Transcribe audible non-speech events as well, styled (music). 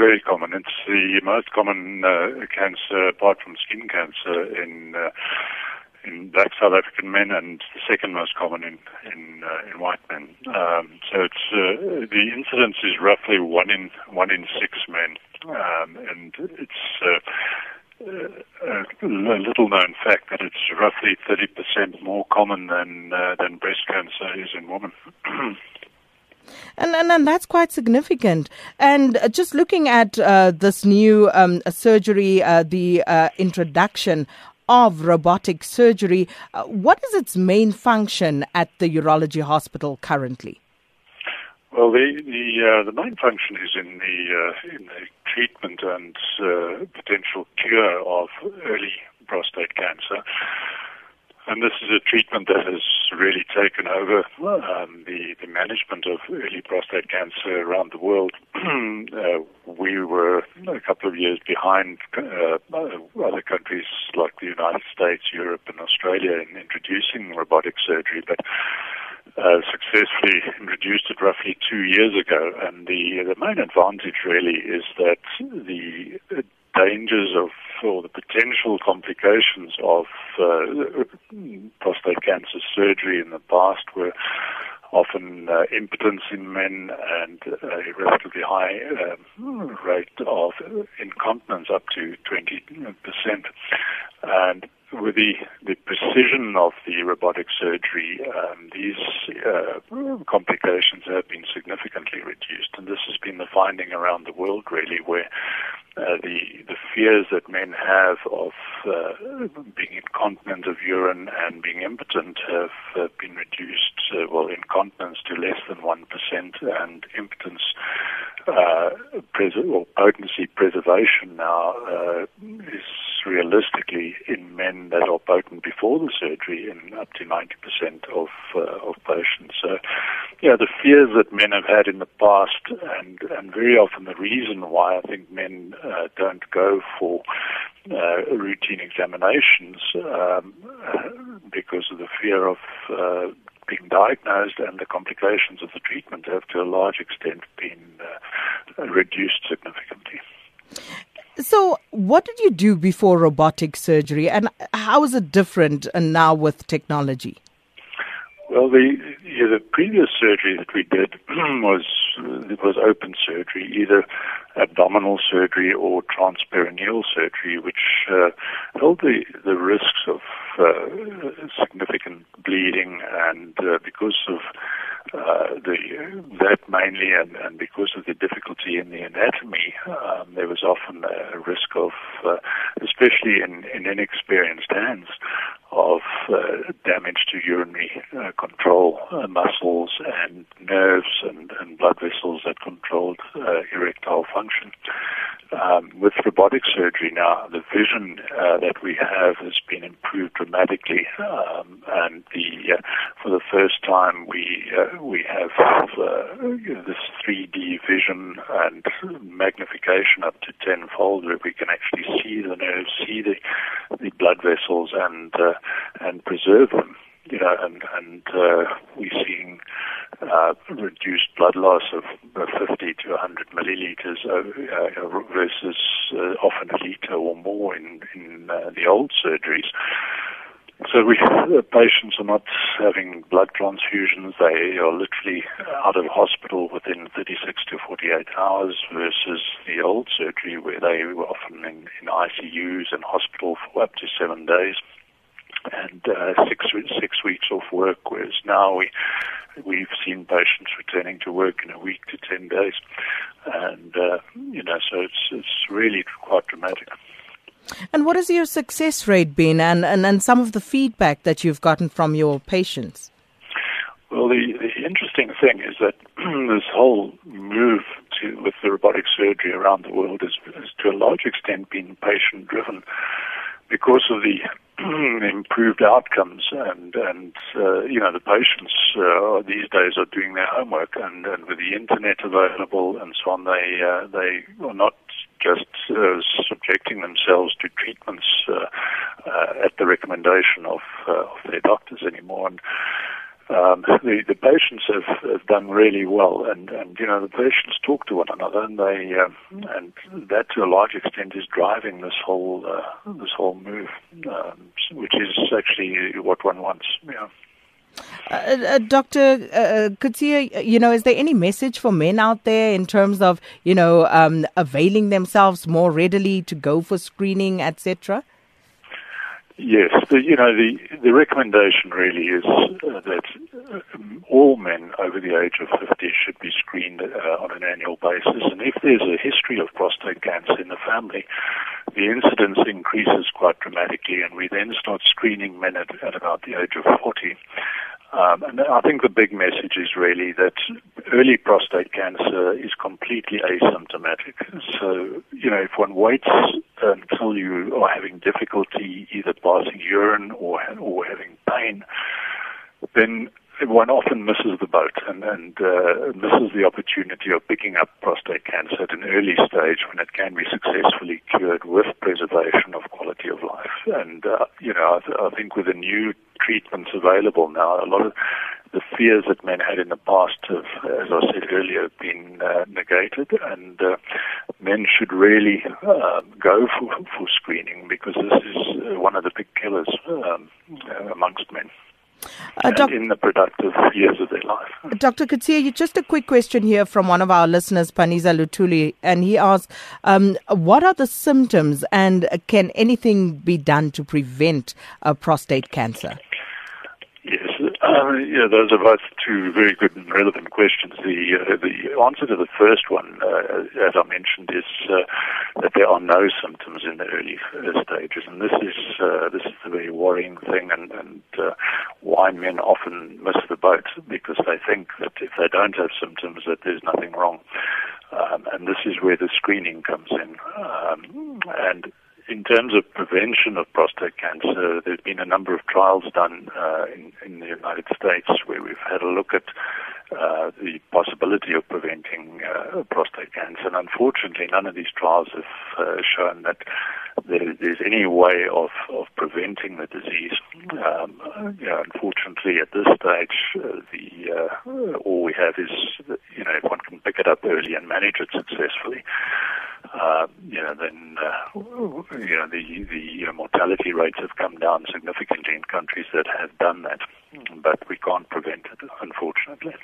very common. It's the most common uh, cancer, apart from skin cancer, in uh, in black South African men, and the second most common in in, uh, in white men. Um, so it's uh, the incidence is roughly one in one in six men, um, and it's. Uh, uh, a little known fact that it's roughly 30% more common than uh, than breast cancer is in women. (clears throat) And, and, and that's quite significant. And uh, just looking at uh, this new um, surgery, uh, the uh, introduction of robotic surgery, uh, what is its main function at the urology hospital currently? Well, the the, uh, the main function is in the in the treatment and potential cure of early prostate cancer. And this is a treatment that has really taken over um, the, the management of early prostate cancer around the world. (clears throat) uh, we were a couple of years behind uh, other countries like the United States, Europe, and Australia in introducing robotic surgery, but uh, successfully introduced it roughly two years ago. And the the main advantage really is that the dangers of or the potential complications of uh, prostate cancer surgery in the past were often uh, impotence in men and a relatively high uh, rate of incontinence up to 20%. And with the, the precision of the robotic surgery, um, these uh, complications have been significantly reduced. And this has been the finding around the world, really, where uh, the the fears that men have of uh, being incontinent of urine and being impotent have uh, been reduced. Uh, well, incontinence to less than one percent, and impotence uh, pres- or potency preservation now is realistically in men that are potent before the surgery in up to 90% of uh, of patients. So, yeah, the fears that men have had in the past, and and very often the reason why I think men uh, don't go for uh, routine examinations um, because of the fear of uh, being diagnosed and the complications of the treatment have to a large extent been uh, reduced significantly. So, what did you do before robotic surgery, and how is it different now with technology? Well, the yeah, the previous surgery that we did (clears throat) was it was open surgery, either abdominal surgery or transperineal surgery, which uh, held the the risks of uh, significant bleeding, and uh, because of uh, the that mainly, and, and because of the difficulty in the anatomy, um, there was often a risk of, uh, especially in, in inexperienced hands, of uh, damage to urinary uh, control uh, muscles and nerves and, and, blood vessels that controlled uh, erectile function. Um, with robotic surgery now, the vision uh, that we have has been improved dramatically, um, and the uh, for the first time we we have you know, this 3D vision and magnification up to tenfold, where we can actually see the nerves, see the the blood vessels, and and preserve them. You know, and and uh, we're seeing uh, reduced blood loss of 50 to 100 milliliters uh, versus uh, often a liter or more in in uh, the old surgeries. So we, the patients are not having blood transfusions. They are literally out of hospital within 36 to 48 hours versus the old surgery where they were often in, in ICUs and hospital for up to seven days and uh, six six weeks off work. Whereas now we we've seen patients returning to work in a week to ten days, and uh, you know, so it's it's really quite dramatic. And what has your success rate been, and, and, and some of the feedback that you've gotten from your patients? Well, the, the interesting thing is that (clears throat) this whole move to with the robotic surgery around the world is, is to a large extent been patient driven because of the improved outcomes. And and uh, you know the patients uh, these days are doing their homework and, and with the internet available and so on they uh, they are not just uh, subjecting themselves to treatments uh, uh, at the recommendation of, of their doctors anymore. And um, the, the patients have, have done really well, and, and you know the patients talk to one another, and they uh, and that to a large extent is driving this whole uh, this whole move, um, which is actually what one wants. Yeah. Uh, uh, Dr. Uh, Coetzee, you know, is there any message for men out there in terms of, you know, um, availing themselves more readily to go for screening, etc.? Yes, the, you know the the recommendation really is uh, that um, all men over the age of 50 should be screened uh, on an annual basis, and if there's a history of prostate cancer in the family, the incidence increases quite dramatically, and we then start screening men at, at about the age of 40. Um, and I think the big message is really that early prostate cancer is completely asymptomatic. So, you know, if one waits until you are having difficulty either passing urine or, or having pain, then one often misses the boat and, and uh, misses the opportunity of picking up prostate cancer at an early stage when it can be successfully cured with preservation of quality of life. And, uh, you know, I, th- I think with the new treatments available now, a lot of the fears that men had in the past have, as I said earlier, been uh, negated, and uh, men should really um, go for, for screening because this is uh, one of the big killers um, amongst men. Uh, doc- in the productive years of their life. Dr. Coetzee, just a quick question here from one of our listeners, Paniza Lutuli, and he asks, um, what are the symptoms and can anything be done to prevent uh, prostate cancer? Uh, yeah, those are both two very good and relevant questions. The uh, the answer to the first one, uh, as I mentioned, is uh, that there are no symptoms in the early stages, and this is uh, this is the very worrying thing, and, and uh, why men often miss the boat because they think that if they don't have symptoms, that there's nothing wrong, um, and this is where the screening comes in, um, and terms of prevention of prostate cancer, there's been a number of trials done uh, in, in, the United States where we've had a look at uh, the possibility of preventing uh, prostate cancer. And unfortunately, none of these trials have uh, shown that there, there's any way of, of preventing the disease. Um, you know, unfortunately, at this stage, uh, the uh, all we have is you know if one can pick it up early and manage it successfully uh, you know, then uh, you know the the uh, mortality rates have come down significantly in countries that have done that, but we can't prevent it, unfortunately.